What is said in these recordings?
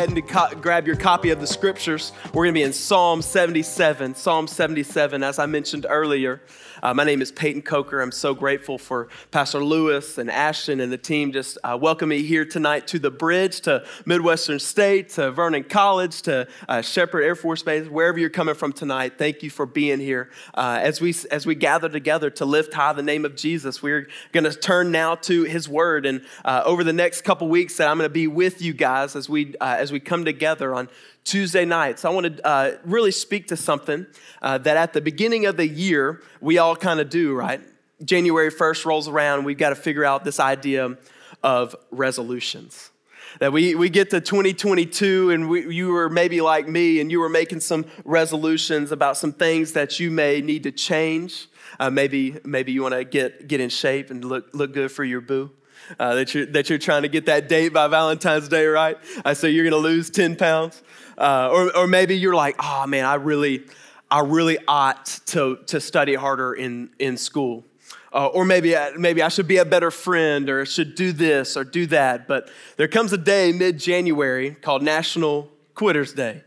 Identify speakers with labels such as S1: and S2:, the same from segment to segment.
S1: ahead and co- grab your copy of the scriptures. We're going to be in Psalm 77. Psalm 77, as I mentioned earlier. Uh, my name is Peyton Coker. I'm so grateful for Pastor Lewis and Ashton and the team just uh, welcoming me here tonight to the bridge, to Midwestern State, to Vernon College, to uh, Sheppard Air Force Base, wherever you're coming from tonight. Thank you for being here. Uh, as, we, as we gather together to lift high the name of Jesus, we're going to turn now to his word. And uh, over the next couple weeks that I'm going to be with you guys as we, uh, as we come together on Tuesday nights. I want to uh, really speak to something uh, that at the beginning of the year, we all kind of do, right? January 1st rolls around, we've got to figure out this idea of resolutions. That we, we get to 2022 and we, you were maybe like me and you were making some resolutions about some things that you may need to change. Uh, maybe, maybe you want to get, get in shape and look, look good for your boo. Uh, that, you're, that you're trying to get that date by Valentine's Day, right? Uh, so you're going to lose 10 pounds. Uh, or, or maybe you're like, oh man, I really, I really ought to, to study harder in, in school. Uh, or maybe, maybe I should be a better friend or should do this or do that. But there comes a day mid January called National Quitters Day.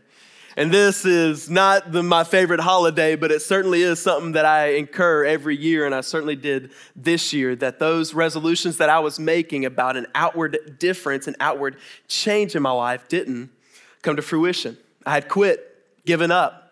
S1: And this is not the, my favorite holiday, but it certainly is something that I incur every year, and I certainly did this year. That those resolutions that I was making about an outward difference, an outward change in my life, didn't come to fruition. I had quit, given up.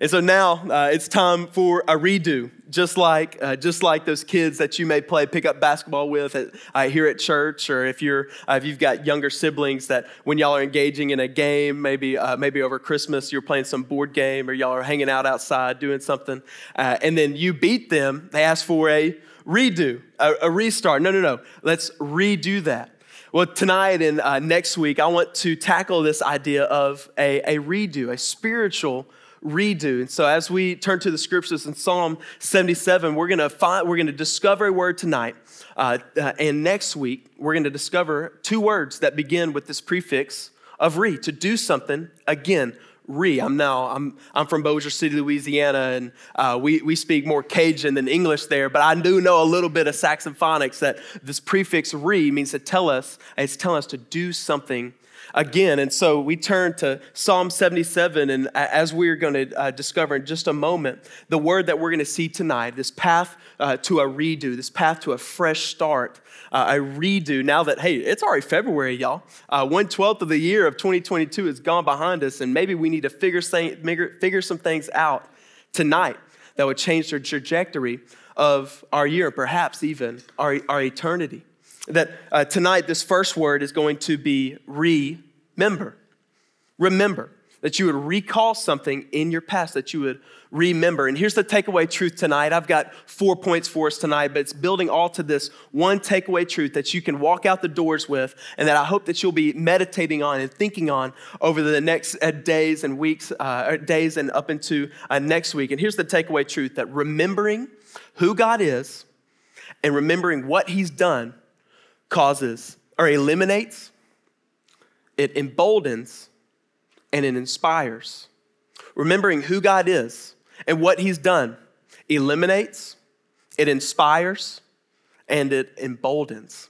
S1: And so now uh, it's time for a redo, just like, uh, just like those kids that you may play pickup basketball with at, uh, here at church, or if, you're, uh, if you've got younger siblings that when y'all are engaging in a game, maybe, uh, maybe over Christmas you're playing some board game, or y'all are hanging out outside doing something, uh, and then you beat them, they ask for a redo, a, a restart. No, no, no, let's redo that. Well, tonight and uh, next week, I want to tackle this idea of a, a redo, a spiritual redo. And so, as we turn to the scriptures in Psalm 77, we're going to find, we're going to discover a word tonight. Uh, uh, and next week, we're going to discover two words that begin with this prefix of re, to do something again re. I'm now, I'm, I'm from Bossier City, Louisiana, and uh, we, we speak more Cajun than English there, but I do know a little bit of Saxophonics that this prefix re means to tell us, it's telling us to do something again. And so we turn to Psalm 77, and as we're going to uh, discover in just a moment, the word that we're going to see tonight, this path uh, to a redo, this path to a fresh start, uh, a redo. Now that, hey, it's already February, y'all. Uh, one twelfth of the year of 2022 has gone behind us, and maybe we need to figure, figure some things out tonight that would change the trajectory of our year, perhaps even our, our eternity. That uh, tonight, this first word is going to be remember. Remember. That you would recall something in your past, that you would remember. And here's the takeaway truth tonight. I've got four points for us tonight, but it's building all to this one takeaway truth that you can walk out the doors with, and that I hope that you'll be meditating on and thinking on over the next uh, days and weeks, uh, days and up into uh, next week. And here's the takeaway truth that remembering who God is and remembering what He's done causes or eliminates, it emboldens, and it inspires. Remembering who God is and what He's done eliminates, it inspires, and it emboldens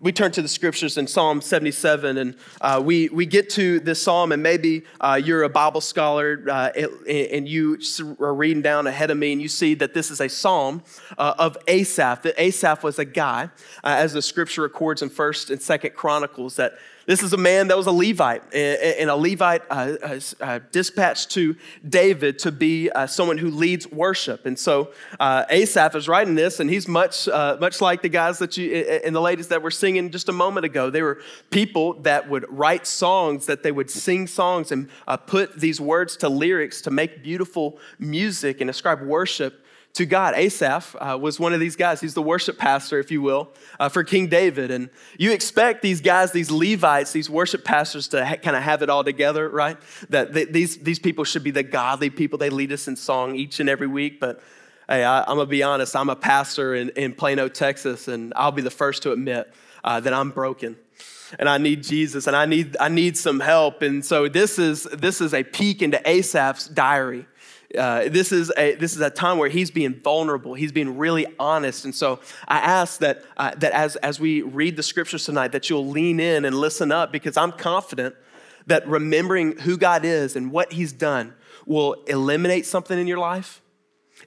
S1: we turn to the scriptures in Psalm 77, and uh, we, we get to this psalm, and maybe uh, you're a Bible scholar uh, and you are reading down ahead of me, and you see that this is a psalm uh, of Asaph. That Asaph was a guy, uh, as the scripture records in 1st and 2nd Chronicles, that this is a man that was a Levite, and a Levite uh, uh, dispatched to David to be uh, someone who leads worship. And so uh, Asaph is writing this, and he's much, uh, much like the guys that you and the ladies that were singing just a moment ago. They were people that would write songs, that they would sing songs and uh, put these words to lyrics to make beautiful music and ascribe worship to God. Asaph uh, was one of these guys. He's the worship pastor, if you will, uh, for King David. And you expect these guys, these Levites, these worship pastors to ha- kind of have it all together, right? That they, these, these people should be the godly people. They lead us in song each and every week. But hey, I, am going to be honest, I'm a pastor in, in Plano, Texas, and I'll be the first to admit uh, that I'm broken and I need Jesus and I need, I need some help. And so this is, this is a peek into Asaph's diary uh, this, is a, this is a time where he's being vulnerable. He's being really honest. And so I ask that, uh, that as, as we read the scriptures tonight, that you'll lean in and listen up because I'm confident that remembering who God is and what he's done will eliminate something in your life.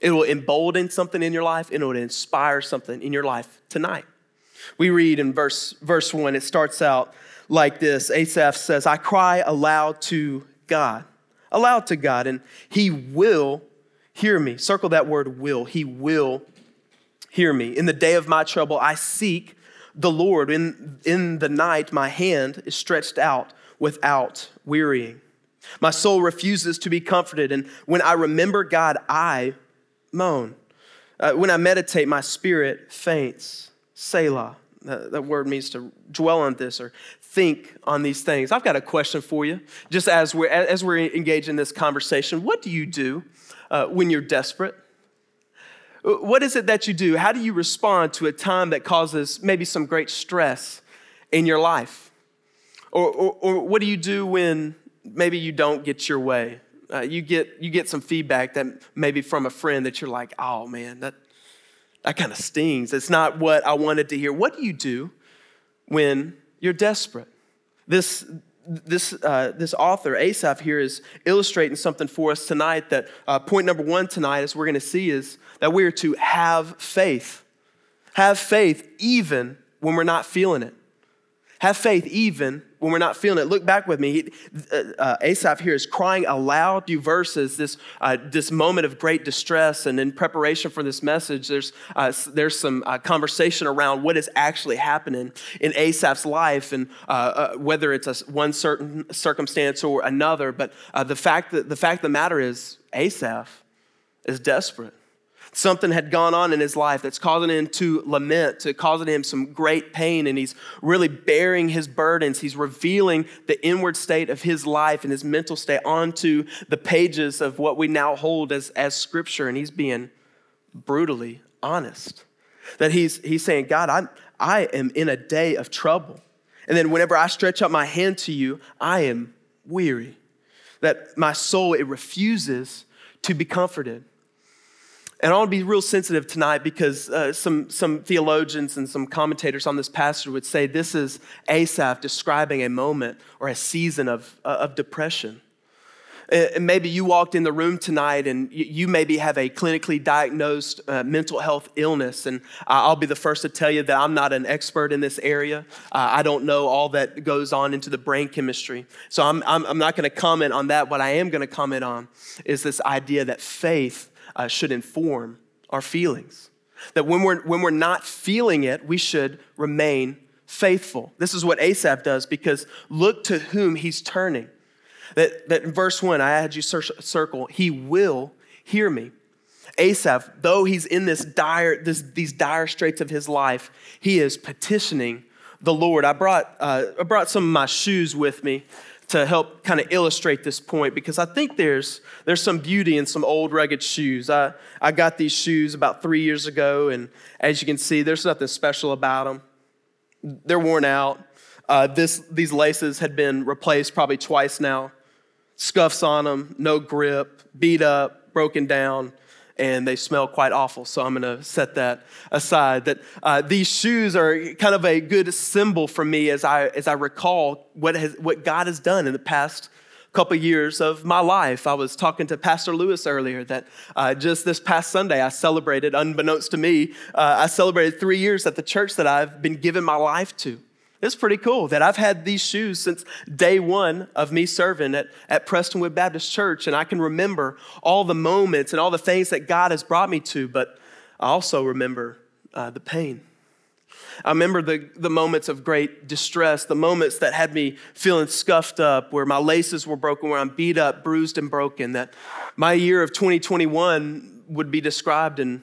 S1: It will embolden something in your life and it will inspire something in your life tonight. We read in verse, verse one, it starts out like this Asaph says, I cry aloud to God aloud to God, and He will hear me. Circle that word will. He will hear me. In the day of my trouble, I seek the Lord. In, in the night, my hand is stretched out without wearying. My soul refuses to be comforted, and when I remember God, I moan. Uh, when I meditate, my spirit faints. Selah. That, that word means to dwell on this or think on these things. I've got a question for you. Just as we're, as we're engaged in this conversation, what do you do uh, when you're desperate? What is it that you do? How do you respond to a time that causes maybe some great stress in your life? Or, or, or what do you do when maybe you don't get your way? Uh, you, get, you get some feedback that maybe from a friend that you're like, oh man, that, that kind of stings. It's not what I wanted to hear. What do you do when you're desperate. This, this, uh, this author, Asaph, here is illustrating something for us tonight. That uh, point number one tonight, as we're going to see, is that we are to have faith. Have faith even when we're not feeling it. Have faith even when we're not feeling it. Look back with me. He, uh, uh, Asaph here is crying aloud through verses, this, uh, this moment of great distress. And in preparation for this message, there's, uh, there's some uh, conversation around what is actually happening in Asaph's life and uh, whether it's a, one certain circumstance or another. But the, fact that, the fact of the matter is, Asaph is desperate. Something had gone on in his life that's causing him to lament, to causing him some great pain, and he's really bearing his burdens. He's revealing the inward state of his life and his mental state onto the pages of what we now hold as, as scripture, and he's being brutally honest. That he's, he's saying, God, I'm, I am in a day of trouble. And then whenever I stretch out my hand to you, I am weary. That my soul, it refuses to be comforted. And I want to be real sensitive tonight because uh, some, some theologians and some commentators on this passage would say this is Asaph describing a moment or a season of, uh, of depression. And maybe you walked in the room tonight and you maybe have a clinically diagnosed uh, mental health illness. And I'll be the first to tell you that I'm not an expert in this area. Uh, I don't know all that goes on into the brain chemistry. So I'm, I'm, I'm not going to comment on that. What I am going to comment on is this idea that faith uh, should inform our feelings. That when we're, when we're not feeling it, we should remain faithful. This is what Asaph does because look to whom he's turning. That, that in verse one, I had you circle, he will hear me. Asaph, though he's in this dire, this, these dire straits of his life, he is petitioning the Lord. I brought, uh, I brought some of my shoes with me to help kind of illustrate this point because I think there's, there's some beauty in some old rugged shoes. I, I got these shoes about three years ago, and as you can see, there's nothing special about them. They're worn out. Uh, this, these laces had been replaced probably twice now. Scuffs on them, no grip, beat up, broken down and they smell quite awful. So I'm going to set that aside. That uh, these shoes are kind of a good symbol for me as I as I recall what has what God has done in the past couple years of my life. I was talking to Pastor Lewis earlier that uh, just this past Sunday I celebrated, unbeknownst to me, uh, I celebrated three years at the church that I've been giving my life to. It's pretty cool that I've had these shoes since day one of me serving at, at Prestonwood Baptist Church, and I can remember all the moments and all the things that God has brought me to, but I also remember uh, the pain. I remember the, the moments of great distress, the moments that had me feeling scuffed up, where my laces were broken, where I'm beat up, bruised, and broken. That my year of 2021 would be described in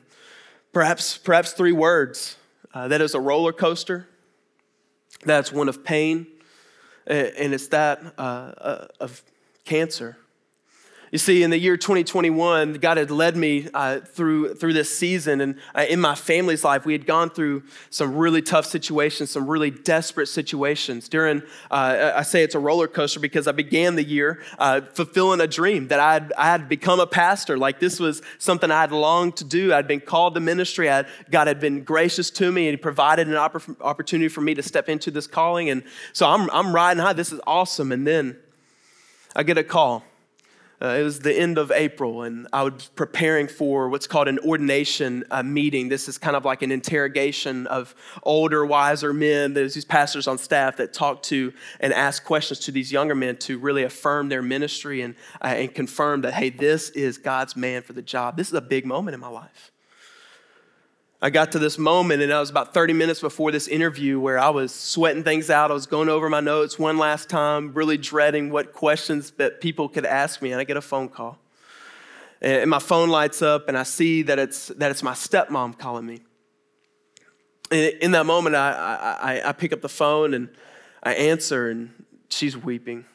S1: perhaps, perhaps three words uh, that is a roller coaster, that's one of pain, and it's that uh, uh, of cancer. You see, in the year 2021, God had led me uh, through, through this season. And uh, in my family's life, we had gone through some really tough situations, some really desperate situations. During, uh, I say it's a roller coaster because I began the year uh, fulfilling a dream that I had, I had become a pastor. Like this was something I had longed to do. I'd been called to ministry. Had, God had been gracious to me and provided an opp- opportunity for me to step into this calling. And so I'm, I'm riding high. This is awesome. And then I get a call uh, it was the end of April, and I was preparing for what's called an ordination uh, meeting. This is kind of like an interrogation of older, wiser men. There's these pastors on staff that talk to and ask questions to these younger men to really affirm their ministry and, uh, and confirm that, hey, this is God's man for the job. This is a big moment in my life. I got to this moment, and I was about 30 minutes before this interview where I was sweating things out. I was going over my notes one last time, really dreading what questions that people could ask me, and I get a phone call. And my phone lights up, and I see that it's, that it's my stepmom calling me. And in that moment, I, I, I pick up the phone and I answer, and she's weeping.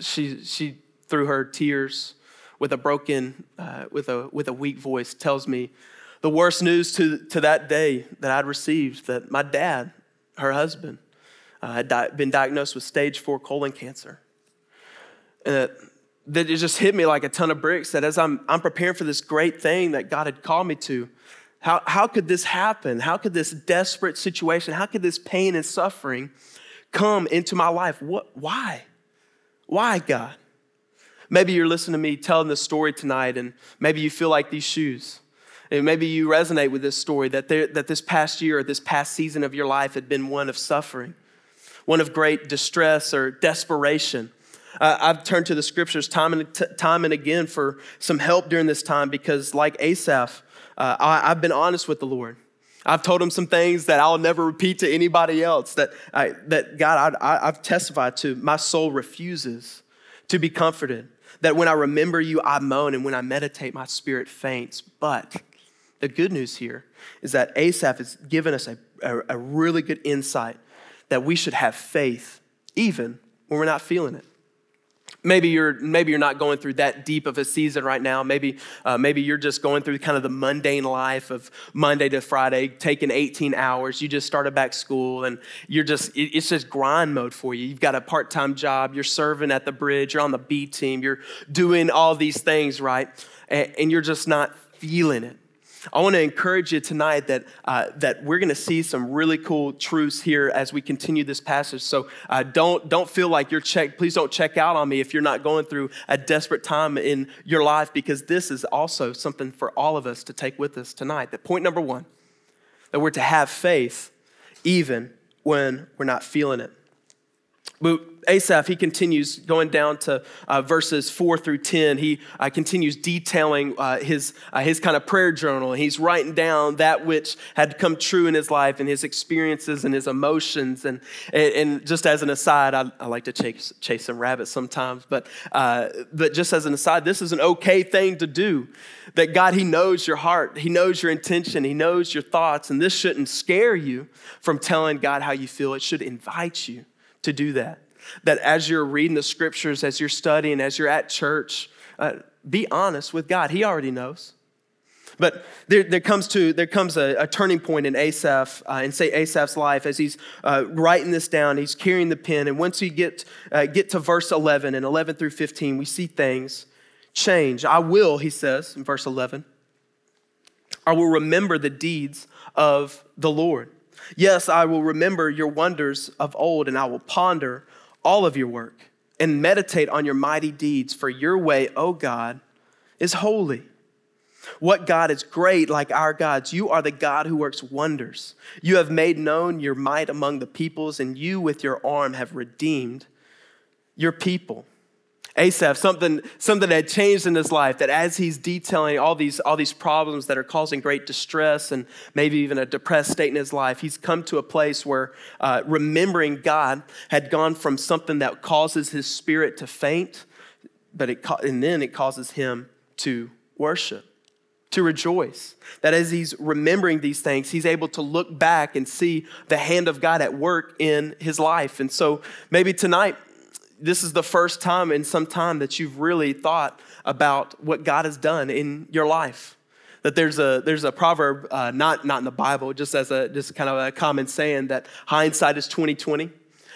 S1: She, she, through her tears, with a broken, uh, with, a, with a weak voice, tells me the worst news to, to that day that I'd received that my dad, her husband, uh, had di- been diagnosed with stage four colon cancer. And that, that it just hit me like a ton of bricks that as I'm, I'm preparing for this great thing that God had called me to, how, how could this happen? How could this desperate situation, how could this pain and suffering come into my life? What, why? Why, God? Maybe you're listening to me telling this story tonight, and maybe you feel like these shoes. And maybe you resonate with this story that, there, that this past year or this past season of your life had been one of suffering, one of great distress or desperation. Uh, I've turned to the scriptures time and, t- time and again for some help during this time because, like Asaph, uh, I, have been honest with the Lord. I've told him some things that I'll never repeat to anybody else that, I, that God, I, I've testified to. My soul refuses to be comforted. That when I remember you, I moan, and when I meditate, my spirit faints. But the good news here is that Asaph has given us a, a, a really good insight that we should have faith even when we're not feeling it. Maybe you're, maybe you're not going through that deep of a season right now. Maybe, uh, maybe you're just going through kind of the mundane life of Monday to Friday, taking 18 hours. You just started back school and you're just, it's just grind mode for you. You've got a part time job, you're serving at the bridge, you're on the B team, you're doing all these things, right? and, and you're just not feeling it. I want to encourage you tonight that, uh, that we're going to see some really cool truths here as we continue this passage. So uh, don't, don't feel like you're checked. Please don't check out on me if you're not going through a desperate time in your life, because this is also something for all of us to take with us tonight. That point number one, that we're to have faith even when we're not feeling it. But Asaph, he continues going down to uh, verses four through 10. He uh, continues detailing uh, his, uh, his kind of prayer journal. He's writing down that which had come true in his life and his experiences and his emotions. And, and just as an aside, I, I like to chase, chase some rabbits sometimes, but, uh, but just as an aside, this is an okay thing to do. That God, He knows your heart, He knows your intention, He knows your thoughts, and this shouldn't scare you from telling God how you feel. It should invite you to do that. That as you're reading the scriptures, as you're studying, as you're at church, uh, be honest with God. He already knows. But there, there comes to there comes a, a turning point in Asaph uh, in say Asaph's life as he's uh, writing this down. He's carrying the pen, and once we get uh, get to verse 11 and 11 through 15, we see things change. I will, he says in verse 11. I will remember the deeds of the Lord. Yes, I will remember your wonders of old, and I will ponder all of your work and meditate on your mighty deeds, for your way, O God, is holy. What God is great like our gods? You are the God who works wonders. You have made known your might among the peoples, and you with your arm have redeemed your people. Asaph, something, something had changed in his life, that as he's detailing all these, all these problems that are causing great distress and maybe even a depressed state in his life, he's come to a place where uh, remembering God had gone from something that causes his spirit to faint, but it, and then it causes him to worship to rejoice. That as he's remembering these things, he's able to look back and see the hand of God at work in his life. And so maybe tonight this is the first time in some time that you've really thought about what God has done in your life. That there's a, there's a proverb, uh, not, not in the Bible, just as a just kind of a common saying that hindsight is 2020.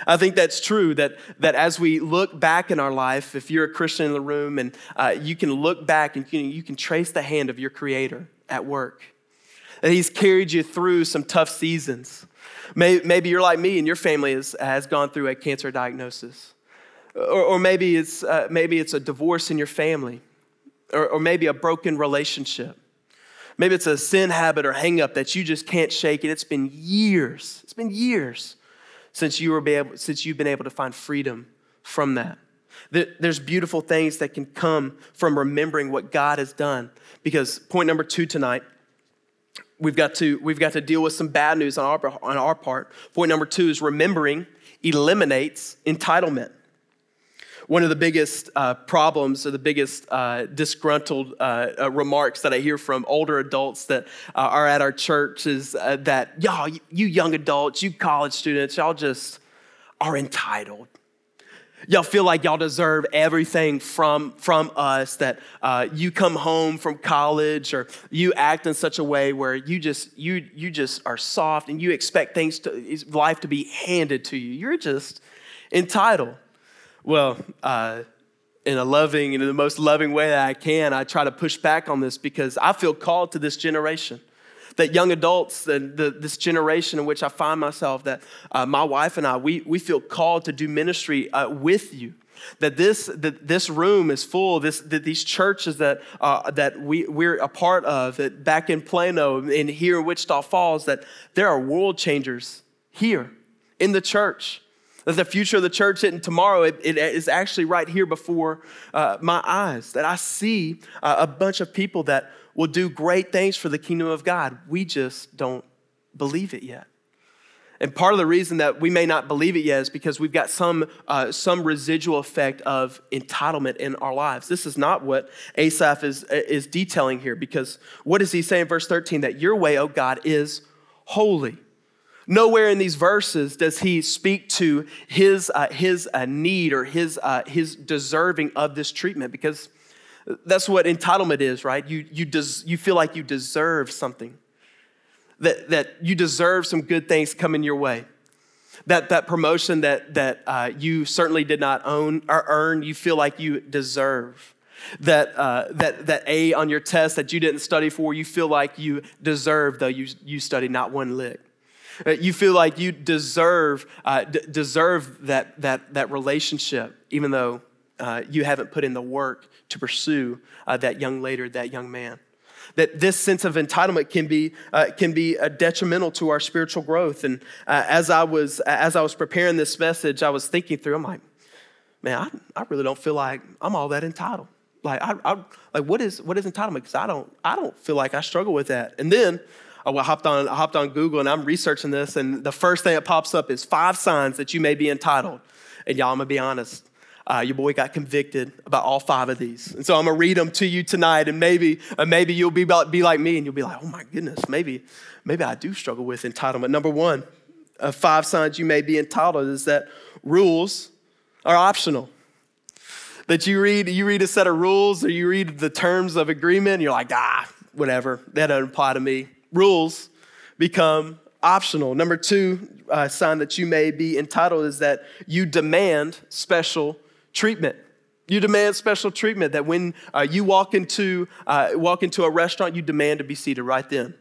S1: I think that's true that, that as we look back in our life, if you're a Christian in the room and uh, you can look back and you can, you can trace the hand of your Creator at work, that He's carried you through some tough seasons. Maybe you're like me and your family has gone through a cancer diagnosis. Or, or maybe, it's, uh, maybe it's a divorce in your family, or, or maybe a broken relationship. Maybe it's a sin habit or hangup that you just can't shake it. It's been years. It's been years since, you were able, since you've been able to find freedom from that. There's beautiful things that can come from remembering what God has done. Because point number two tonight, we've got to, we've got to deal with some bad news on our, on our part. Point number two is remembering eliminates entitlement one of the biggest uh, problems or the biggest uh, disgruntled uh, uh remarks that I hear from older adults that uh, are at our church is uh, that, y'all, you young adults, you college students, y'all just are entitled. Y'all feel like y'all deserve everything from, from us, that you come home from college or you act in such a way where you just, you, you just are soft and you expect things to, life to be handed to you. You're just entitled. Well, uh, in a loving in the most loving way that I can, I try to push back on this because I feel called to this generation. That young adults, and the, this generation in which I find myself, that uh, my wife and I, we, we feel called to do ministry uh, with you that this that this room is full this that these churches that uh, that we we're a part of that back in Plano and here in Wichita Falls that there are world changers here in the church that the future of the church isn't tomorrow, it, it is actually right here before uh, my eyes. That I see uh, a bunch of people that will do great things for the kingdom of God. We just don't believe it yet. And part of the reason that we may not believe it yet is because we've got some, uh, some residual effect of entitlement in our lives. This is not what Asaph is, is detailing here, because what does he say in verse 13? That your way, O God, is holy. Nowhere in these verses does he speak to his, uh, his uh, need or his, uh, his deserving of this treatment because that's what entitlement is, right? You, you, des- you feel like you deserve something, that, that you deserve some good things coming your way. That, that promotion that, that uh, you certainly did not own or earn, you feel like you deserve that, uh, that, that A on your test that you didn't study for, you feel like you deserve, though you, you studied not one lick. Uh, you feel like you deserve, uh, d- deserve that, that, that relationship, even though uh, you haven't put in the work to pursue uh, that young lady, that young man. That this sense of entitlement can be, uh, can be uh, detrimental to our spiritual growth. And as, I was, as I was preparing this message, I was thinking through, I'm like, man, I, I really don't feel like I'm all that entitled. Like, I, I like what is, what is entitlement? Because I don't, I don't feel like I struggle with that. And then I hopped on, I hopped on Google and I'm researching this, and the first thing that pops up is five signs that you may be entitled. And y'all, I'm gonna be honest, uh, your boy got convicted about all five of these. And so I'm gonna read them to you tonight, and maybe, uh, maybe you'll be, about, be like me and you'll be like, oh my goodness, maybe, maybe I do struggle with entitlement. Number one, uh, five signs you may be entitled is that rules are optional. That you read, you read a set of rules or you read the terms of agreement, and you're like, ah, whatever, that doesn't apply to me rules become optional. Number two uh, sign that you may be entitled is that you demand special treatment. You demand special treatment. That when uh, you walk into uh, walk into a restaurant, you demand to be seated right then.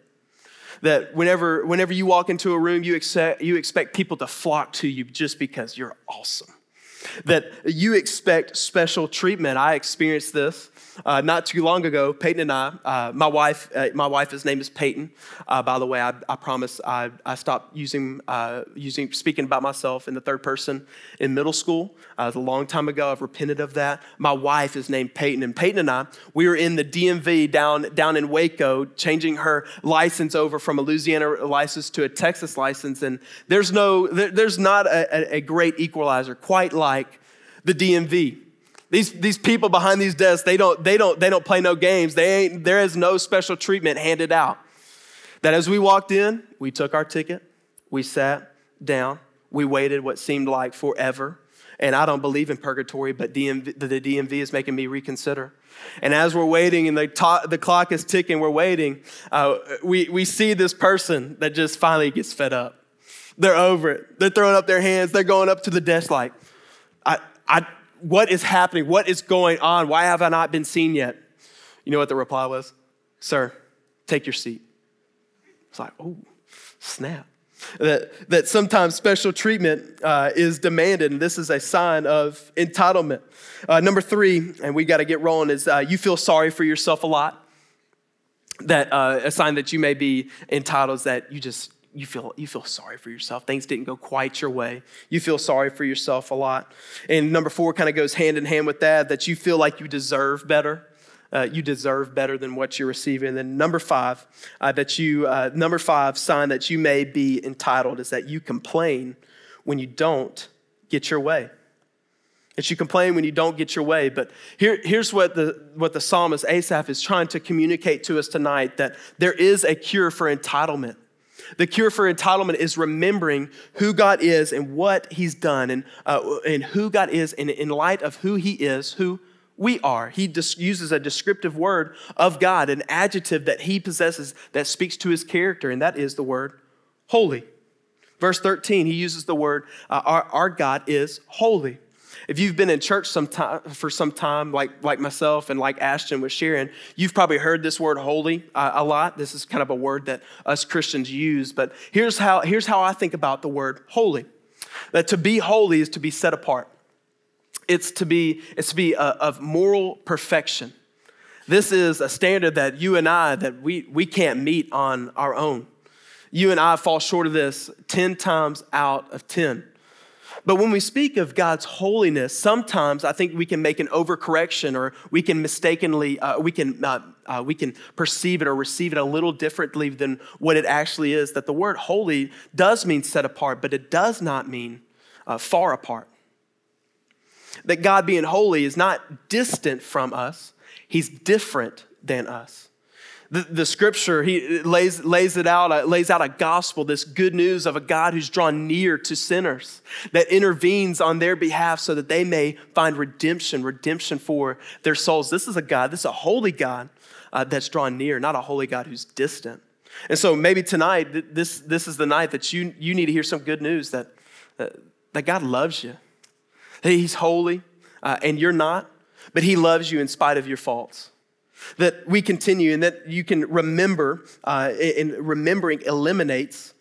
S1: That whenever whenever you walk into a room, you expect you expect people to flock to you just because you're awesome. That you expect special treatment. I experienced this uh, not too long ago, Peyton and I, uh, my wife, uh, my wife's name is Peyton. Uh, by the way, I, I promise I, I stopped using, uh, using speaking about myself in the third person in middle school. Uh, it was a long time ago. I've repented of that. My wife is named Peyton, and Peyton and I, we were in the DMV down, down in Waco, changing her license over from a Louisiana license to a Texas license. And there's no, there, there's not a, a great equalizer quite like the DMV. These, these people behind these desks, they don't, they, don't, they don't play no games. They ain't, there is no special treatment handed out. That as we walked in, we took our ticket, we sat down, we waited what seemed like forever. and I don't believe in purgatory, but DMV, the DMV is making me reconsider. And as we're waiting and the, to- the clock is ticking, we're waiting, uh, we, we see this person that just finally gets fed up. They're over it. They're throwing up their hands. They're going up to the desk like, I, I, what is happening? What is going on? Why have I not been seen yet? You know what the reply was? Sir, take your seat. It's like, oh, snap that, that sometimes special treatment uh, is demanded, and this is a sign of entitlement. Uh, number three, and we got to get rolling, is uh, you feel sorry for yourself a lot. That uh, a sign that you may be entitled is that you just you feel you feel sorry for yourself. Things didn't go quite your way. You feel sorry for yourself a lot. And number four kind of goes hand in hand with that. That you feel like you deserve better uh, you deserve better than what you're receiving. And then number five, uh, that you uh, number five sign that you may be entitled is that you complain when you don't get your way. That you complain when you don't get your way. But here, here's what the, what the psalmist Asaph is trying to communicate to us tonight that there is a cure for entitlement. The cure for entitlement is remembering who God is and what He's done, and, uh, and who God is, and in light of who He is, who we are. He uses a descriptive word of God, an adjective that he possesses that speaks to his character, and that is the word holy. Verse 13, he uses the word, uh, our, our God is holy. If you've been in church some time, for some time, like, like myself and like Ashton was sharing, you've probably heard this word holy uh, a lot. This is kind of a word that us Christians use, but here's how, here's how I think about the word holy that to be holy is to be set apart. It's to be, it's to be a, of moral perfection. This is a standard that you and I, that we, we can't meet on our own. You and I fall short of this 10 times out of 10. But when we speak of God's holiness, sometimes I think we can make an overcorrection or we can mistakenly, uh, we, can, uh, uh, we can perceive it or receive it a little differently than what it actually is. That the word holy does mean set apart, but it does not mean uh, far apart that God being holy is not distant from us, He's different than us. The, the scripture he lays, lays it out uh, lays out a gospel this good news of a god who's drawn near to sinners that intervenes on their behalf so that they may find redemption redemption for their souls. This is a god this is a holy god uh, that's drawn near not a holy god who's distant. And so maybe tonight this, this is the night that you, you need to hear some good news that, that, that god loves you. He's holy uh, and you're not, but He loves you in spite of your faults. That we continue and that you can remember, uh, and remembering eliminates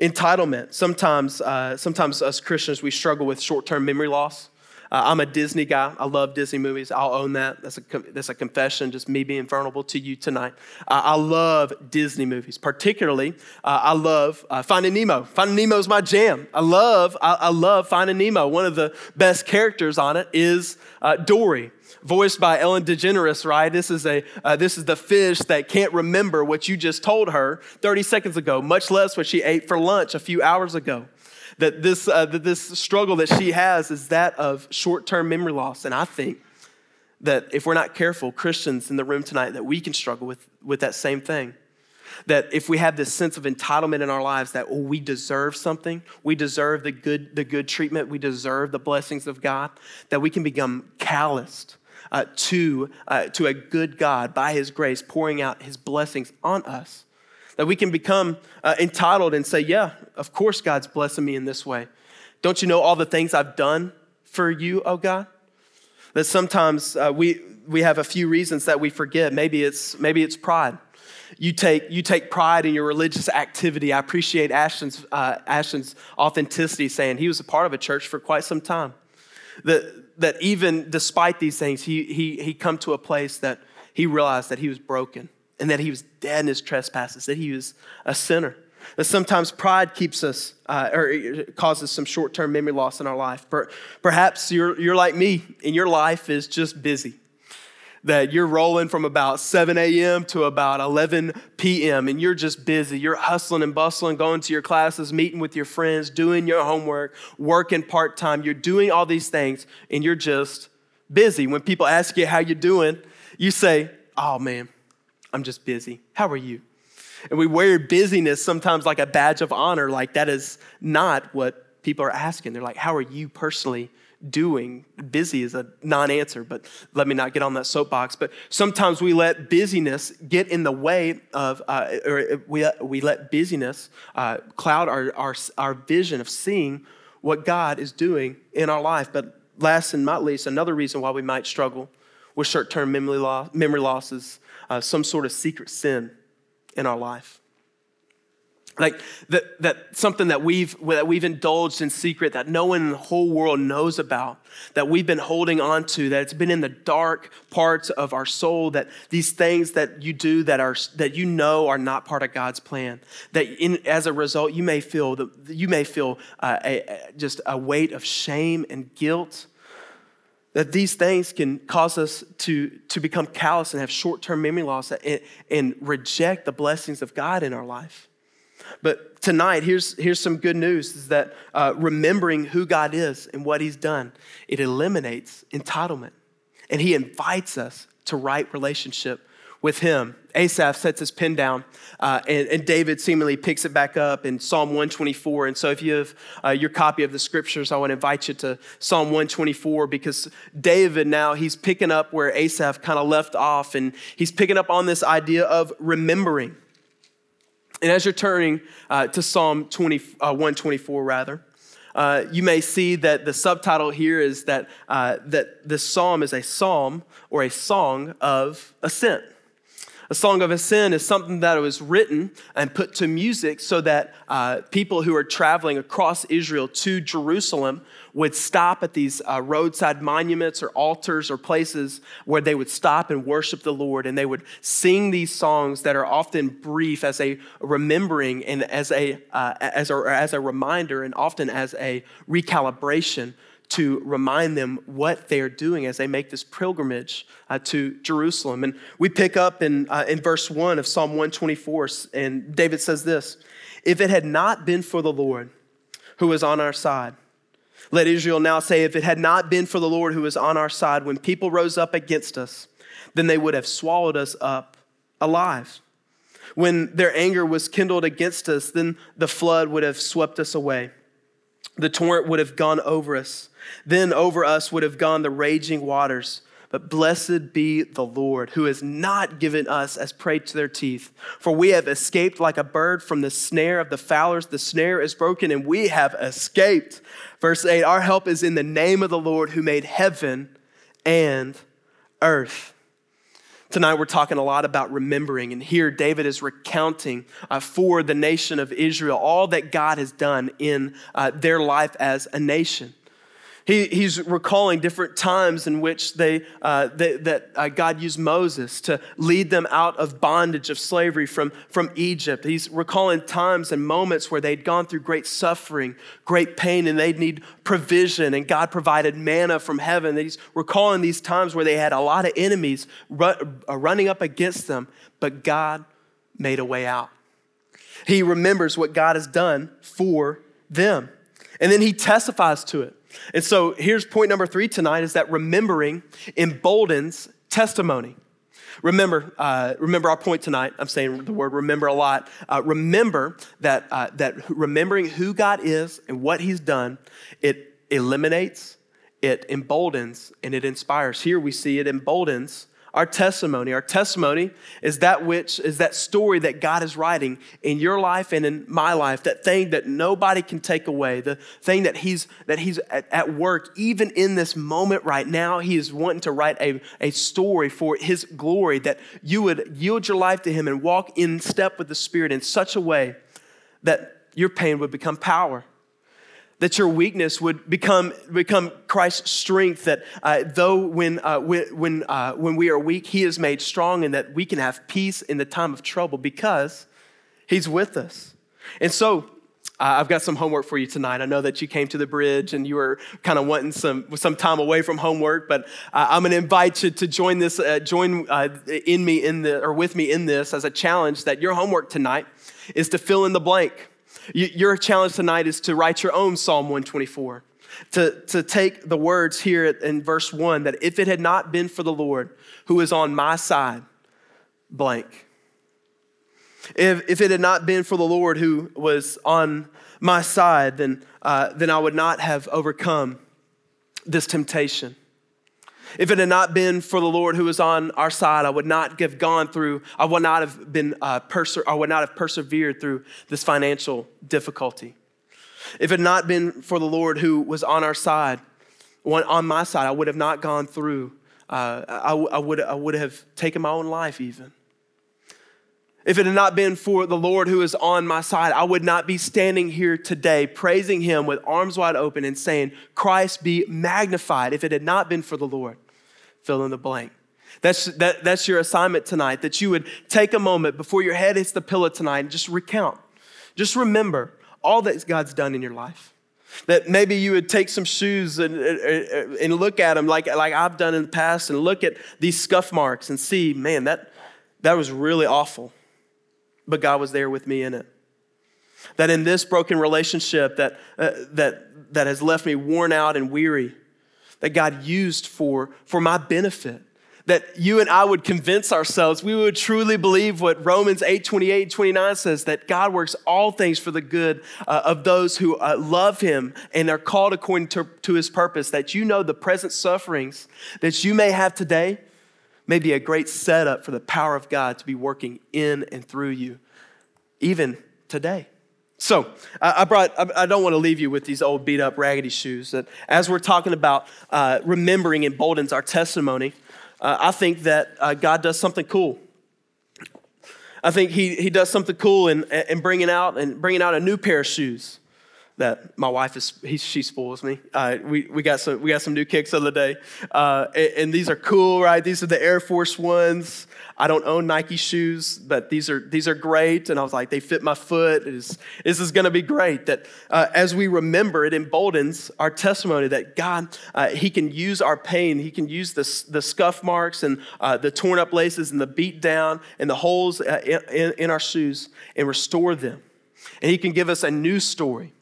S1: entitlement. Sometimes, uh, sometimes us Christians, we struggle with short term memory loss. Uh, I'm a Disney guy. I love Disney movies. I'll own that. That's a, that's a confession, just me being vulnerable to you tonight. Uh, I love Disney movies. Particularly, uh, I love uh, Finding Nemo. Finding Nemo is my jam. I love, I, I, love Finding Nemo. One of the best characters on it is uh, Dory voiced by Ellen DeGeneres, right? This is, a, uh, this is the fish that can't remember what you just told her 30 seconds ago, much less what she ate for lunch a few hours ago that this, uh, that this struggle that she has is that of short term memory loss. And I think that if we're not careful, Christians in the room tonight, that we can struggle with, with that same thing. That if we have this sense of entitlement in our lives that oh, we deserve something, we deserve the good, the good treatment, we deserve the blessings of God, that we can become calloused uh, to, uh, to a good God by His grace, pouring out His blessings on us that we can become uh, entitled and say, Yeah, of course God's blessing me in this way. Don't you know all the things I've done for you, oh God? That sometimes uh, we, we have a few reasons that we forget. Maybe it's, maybe it's pride. You take, you take pride in your religious activity. I appreciate Ashton's, uh, Ashton's authenticity, saying he was a part of a church for quite some time. That, that even despite these things, he, he, he come to a place that he realized that he was broken and that he was dead in his trespasses, that he was a sinner. That sometimes pride keeps us, uh, or causes some short term memory loss in our life. Perhaps you're, you're like me, and your life is just busy. That you're rolling from about 7 a.m. to about 11 p.m., and you're just busy. You're hustling and bustling, going to your classes, meeting with your friends, doing your homework, working part time. You're doing all these things, and you're just busy. When people ask you how you're doing, you say, Oh man, I'm just busy. How are you? And we wear busyness sometimes like a badge of honor, like that is not what people are asking. They're like, How are you personally doing? Busy is a non answer, but let me not get on that soapbox. But sometimes we let busyness get in the way of, uh, or we, we let busyness uh, cloud our, our, our vision of seeing what God is doing in our life. But last and not least, another reason why we might struggle with short term memory, loss, memory loss is uh, some sort of secret sin in our life. Like that, that something that we've that we've indulged in secret that no one in the whole world knows about that we've been holding on to that it's been in the dark parts of our soul that these things that you do that are that you know are not part of god's plan that in, as a result you may feel the, you may feel uh, a, a, just a weight of shame and guilt that these things can cause us to, to become callous and have short-term memory loss and, and reject the blessings of god in our life but tonight, here's, here's some good news is that uh, remembering who God is and what He's done, it eliminates entitlement. And He invites us to right relationship with Him. Asaph sets his pen down, uh, and, and, David seemingly picks it back up in Psalm 124. And so, if you have uh, your copy of the scriptures, I want to invite you to Psalm 124 because David now he's picking up where Asaph kind of left off, and he's picking up on this idea of remembering. And as you're turning uh, to Psalm 20, uh, 124, rather, uh, you may see that the subtitle here is that, uh, that this psalm is a psalm or a song of ascent. A song of ascent is something that was written and put to music so that uh, people who are traveling across Israel to Jerusalem would stop at these uh, roadside monuments or altars or places where they would stop and worship the Lord. And they would sing these songs that are often brief as a remembering and as a, uh, as a, as a reminder and often as a recalibration to remind them what they're doing as they make this pilgrimage uh, to Jerusalem. And we pick up in, uh, in verse 1 of Psalm 124, and David says this If it had not been for the Lord who was on our side, let Israel now say, If it had not been for the Lord who was on our side, when people rose up against us, then they would have swallowed us up alive. When their anger was kindled against us, then the flood would have swept us away. The torrent would have gone over us. Then over us would have gone the raging waters. But blessed be the Lord, who has not given us as prey to their teeth. For we have escaped like a bird from the snare of the fowlers. The snare is broken, and we have escaped. Verse 8 Our help is in the name of the Lord, who made heaven and earth. Tonight, we're talking a lot about remembering, and here David is recounting uh, for the nation of Israel all that God has done in uh, their life as a nation. He, he's recalling different times in which they, uh, they that uh, God used Moses to lead them out of bondage of slavery from, from Egypt. He's recalling times and moments where they'd gone through great suffering, great pain, and they'd need provision, and God provided manna from heaven. He's recalling these times where they had a lot of enemies run, uh, running up against them, but God made a way out. He remembers what God has done for them. And then he testifies to it. And so here's point number three tonight is that remembering emboldens testimony. Remember, uh, remember our point tonight. I'm saying the word remember a lot. Uh, remember that, uh, that remembering who God is and what He's done, it eliminates, it emboldens, and it inspires. Here we see it emboldens our testimony. Our testimony is that which is that story that God is writing in your life and in my life, that thing that nobody can take away, the thing that He's that He's at, at work, even in this moment right now, He is wanting to write a, a story for His glory, that you would yield your life to Him and walk in step with the Spirit in such a way that your pain would become power that your weakness would become, become Christ's strength, that uh, though when, uh, when, uh, when we are weak, He is made strong, and that we can have peace in the time of trouble because He's with us. And so, uh, I've got some homework for you tonight. I know that you came to the bridge and you were kind of wanting some, some time away from homework, but uh, I'm going to invite you to join this, uh, join in me in the, or with me in this as a challenge that your homework tonight is to fill in the blank. Your challenge tonight is to write your own Psalm 124, to, to take the words here in verse 1 that if it had not been for the Lord who is on my side, blank. If, if it had not been for the Lord who was on my side, then, uh, then I would not have overcome this temptation. If it had not been for the Lord who was on our side, I would not have gone through, I would not have been, uh, perse- I would not have persevered through this financial difficulty. If it had not been for the Lord who was on our side, on my side, I would have not gone through, uh, I, I, would, I would have taken my own life even. If it had not been for the Lord who is on my side, I would not be standing here today praising Him with arms wide open and saying, Christ be magnified. If it had not been for the Lord, fill in the blank. That's, that, that's your assignment tonight, that you would take a moment before your head hits the pillow tonight and just recount. Just remember all that God's done in your life. That maybe you would take some shoes and, and look at them like, like I've done in the past and look at these scuff marks and see, man, that, that was really awful but God was there with me in it. That in this broken relationship that, uh, that, that has left me worn out and weary, that God used for, for my benefit. That you and I would convince ourselves, we would truly believe what Romans 8 28 29 says that God works all things for the good uh, of those who uh, love Him and are called according to, to His purpose. That you know the present sufferings that you may have today may be a great setup for the power of God to be working in and through you, even today. So, I brought, I don't want to leave you with these old beat up raggedy shoes. That as we're talking about uh, remembering emboldens our testimony, uh, I think that uh, God does something cool. I think he, he does something cool in, in bringing out and bringing out a new pair of shoes that my wife is he, she spoils me. Uh, we, we got some we got some new kicks the day, uh, and, and, these are cool, right? These are the Air Force ones. I don't own Nike shoes, but these are these are great, and I was like, they fit my foot. Is, this is going to be great. That uh, as we remember, it emboldens our testimony that God uh, He can use our pain, He can use the the scuff marks and uh, the torn up laces and the beat down and the holes uh, in, in our shoes and restore them, and He can give us a new story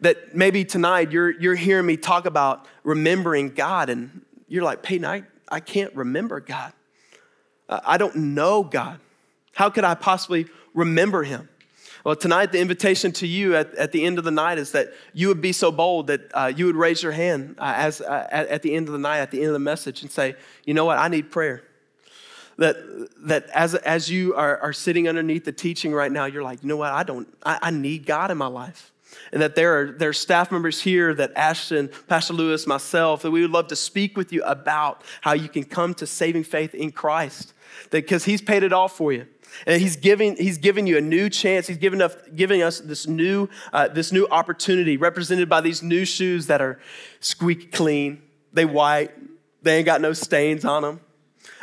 S1: that maybe tonight you're, you're hearing me talk about remembering God and you're like, Peyton, I, I can't remember God. Uh, I don't know God. How could I possibly remember him? Well, tonight, the invitation to you at, at the end of the night is that you would be so bold that uh, you would raise your hand uh, as, uh, at, at, the end of the night, at the end of the message, and say, you know what, I need prayer. That, that as, as you are, are sitting underneath the teaching right now, you're like, you know what, I don't, I, I need God in my life and that there are, there are staff members here that Ashton, Pastor Lewis, myself, that we would love to speak with you about how you can come to saving faith in Christ. Because He's paid it all for you. And he's giving, he's giving you a new chance. He's giving us, giving us this, new, uh, this new opportunity represented by these new shoes that are squeak clean. They white. They ain't got no stains on them.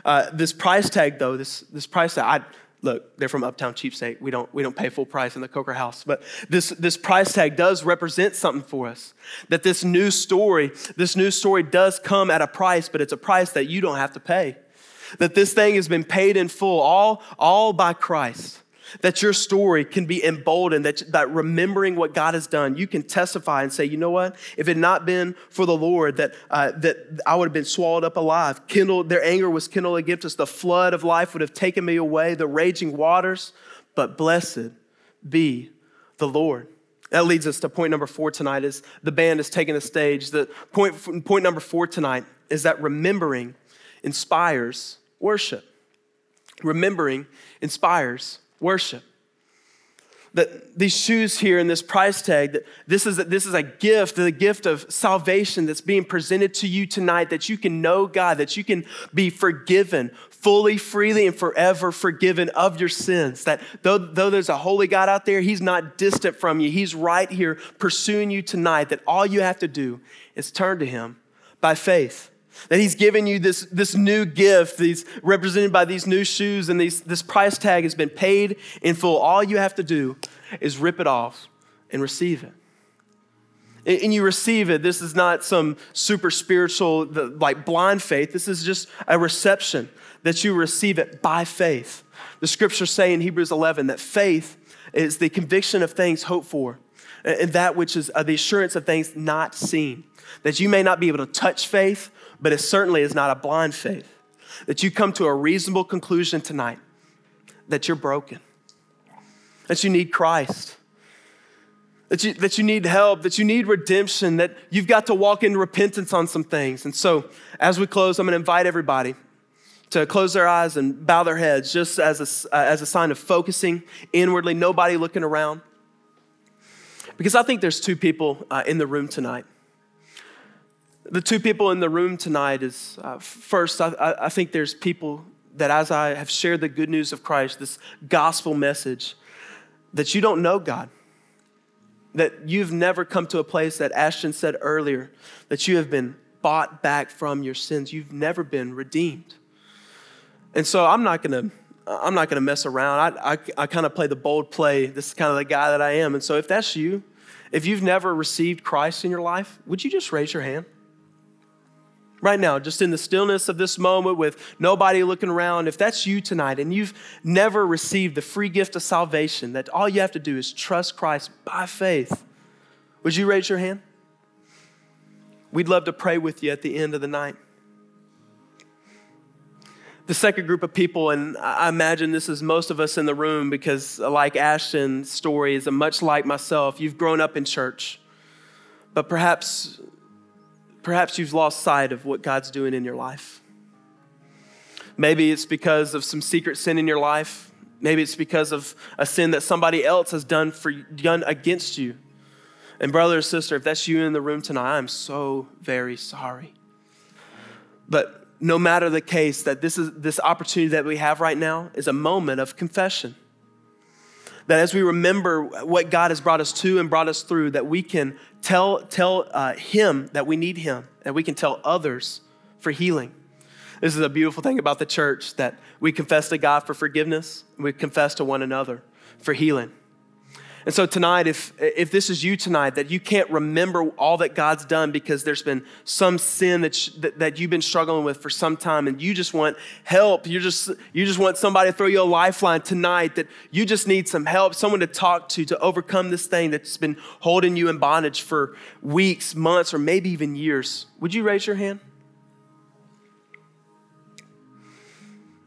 S1: Uh, this price tag, though, this, this price tag, I, look, they're from Uptown Cheapskate. We don't, we don't pay full price in the Coker House. But this, this price tag does represent something for us. That this new story, this new story does come at a price, but it's a price that you don't have to pay. That this thing has been paid in full, all, all by Christ that your story can be emboldened, that, that remembering what God has done, you can testify and say, you know what? If it had not been for the Lord, that, uh, that I would have been swallowed up alive. Kindled, their anger was kindled against us. The flood of life would have taken me away, the raging waters. But blessed be the Lord. That leads us to point number four tonight is the band is taking the stage. The point, point number four tonight is that remembering inspires worship. Remembering inspires worship. That these shoes here and this price tag, that this is, a, this is a gift, the gift of salvation that's being presented to you tonight, that you can know God, that you can be forgiven fully, freely, and forever forgiven of your sins. That though, though there's a holy God out there, He's not distant from you. He's right here pursuing you tonight, that all you have to do is turn to Him by faith that he's given you this, this new gift, these represented by these new shoes, and these, this price tag has been paid in full. All you have to do is rip it off and receive it. And you receive it. This is not some super spiritual, like blind faith. This is just a reception that you receive it by faith. The scriptures say in Hebrews 11 that faith is the conviction of things hoped for, and that which is uh, the assurance of things not seen. That you may not be able to touch faith, but it certainly is not a blind faith. That you come to a reasonable conclusion tonight that you're broken, that you need Christ, that you, that you need help, that you need redemption, that you've got to walk in repentance on some things. And so, as we close, I'm going to invite everybody to close their eyes and bow their heads just as a, uh, as a sign of focusing inwardly, nobody looking around. Because I think there's two people uh, in the room tonight. The two people in the room tonight is uh, first, I, I think there's people that as I have shared the good news of Christ, this gospel message, that you don't know God that you've never come to a place that Ashton said earlier, that you have been bought back from your sins. You've never been redeemed. And so I'm not gonna, I'm not gonna mess around. I, I, I kind of play the bold play. This is kind of the guy that I am. And so if that's you, if you've never received Christ in your life, would you just raise your hand? Right now, just in the stillness of this moment with nobody looking around, if that's you tonight and you've never received the free gift of salvation, that all you have to do is trust Christ by faith, would you raise your hand? We'd love to pray with you at the end of the night. The second group of people, and I imagine this is most of us in the room because, like Ashton's story, is much like myself. You've grown up in church, but perhaps Perhaps you've lost sight of what God's doing in your life. Maybe it's because of some secret sin in your life. Maybe it's because of a sin that somebody else has done for done against you. And brother or sister, if that's you in the room tonight, I'm so very sorry. But no matter the case, that this is this opportunity that we have right now is a moment of confession that as we remember what God has brought us to and brought us through, that we can tell, tell uh, Him that we need Him, and we can tell others for healing. This is a beautiful thing about the church that we confess to God for forgiveness, we confess to one another for healing. And so tonight, if, if this is you tonight, that you can't remember all that God's done because there's been some sin that, sh- that, that, you've been struggling with for some time and you just want help, you just, you just want somebody to throw you a lifeline tonight, that you just need some help, someone to talk to to overcome this thing that's been holding you in bondage for weeks, months, or maybe even years, would you raise your hand?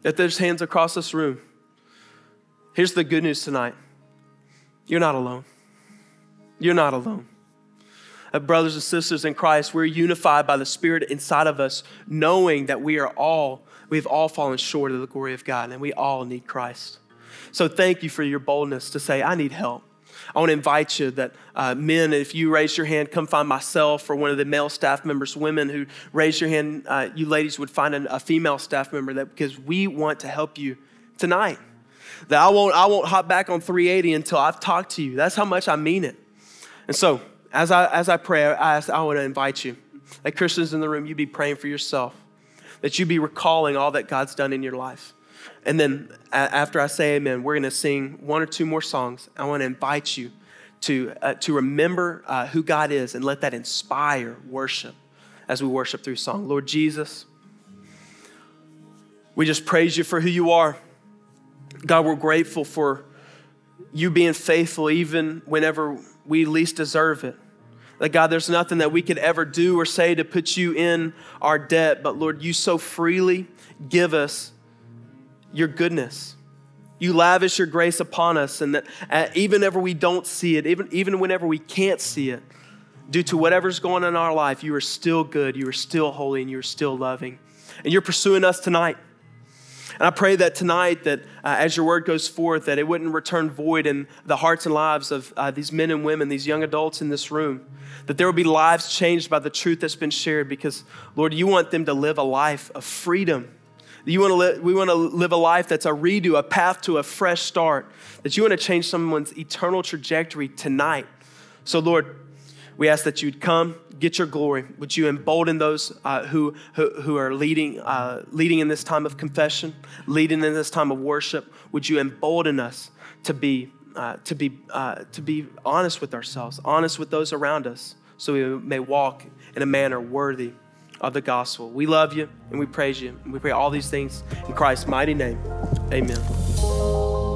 S1: If there's hands across this room, here's the good news tonight. You're not alone. You're not alone. Uh, brothers and sisters in Christ, we're unified by the Spirit inside of us, knowing that we are all, we've all fallen short of the glory of God and we all need Christ. So thank you for your boldness to say, I need help. I want to invite you that uh, men, if you raise your hand, come find myself or one of the male staff members. Women who raise your hand, uh, you ladies would find a female staff member that because we want to help you tonight that I won't, I won't hop back on 380 until I've talked to you. That's how much I mean it. And so, as I, as I pray, I, ask, I want to invite you, like Christians in the room, you be praying for yourself, that you be recalling all that God's done in your life. And then after I say amen, we're going to sing one or two more songs. I want to invite you to, uh, to remember uh, who God is and let that inspire worship as we worship through song. Lord Jesus, we just praise you for who you are. God, we're grateful for you being faithful even whenever we least deserve it. That God, there's nothing that we could ever do or say to put you in our debt, but Lord, you so freely give us your goodness. You lavish your grace upon us, and that uh, even whenever we don't see it, even, even whenever we can't see it, due to whatever's going on in our life, you are still good, you are still holy, and you are still loving. And you're pursuing us tonight. And I pray that tonight, that uh, as your word goes forth, that it wouldn't return void in the hearts and lives of uh, these men and women, these young adults in this room. That there will be lives changed by the truth that's been shared because, Lord, you want them to live a life of freedom. You want to live, we want to live a life that's a redo, a path to a fresh start. That you want to change someone's eternal trajectory tonight. So, Lord, we ask that you'd come, get your glory. Would you embolden those uh, who, who, who, are leading, uh, leading in this time of confession, leading in this time of worship? Would you embolden us to be, uh, to be, uh, to be honest with ourselves, honest with those around us, so we may walk in a manner worthy of the gospel? We love you and we praise you. And we pray all these things in Christ's mighty name. Amen.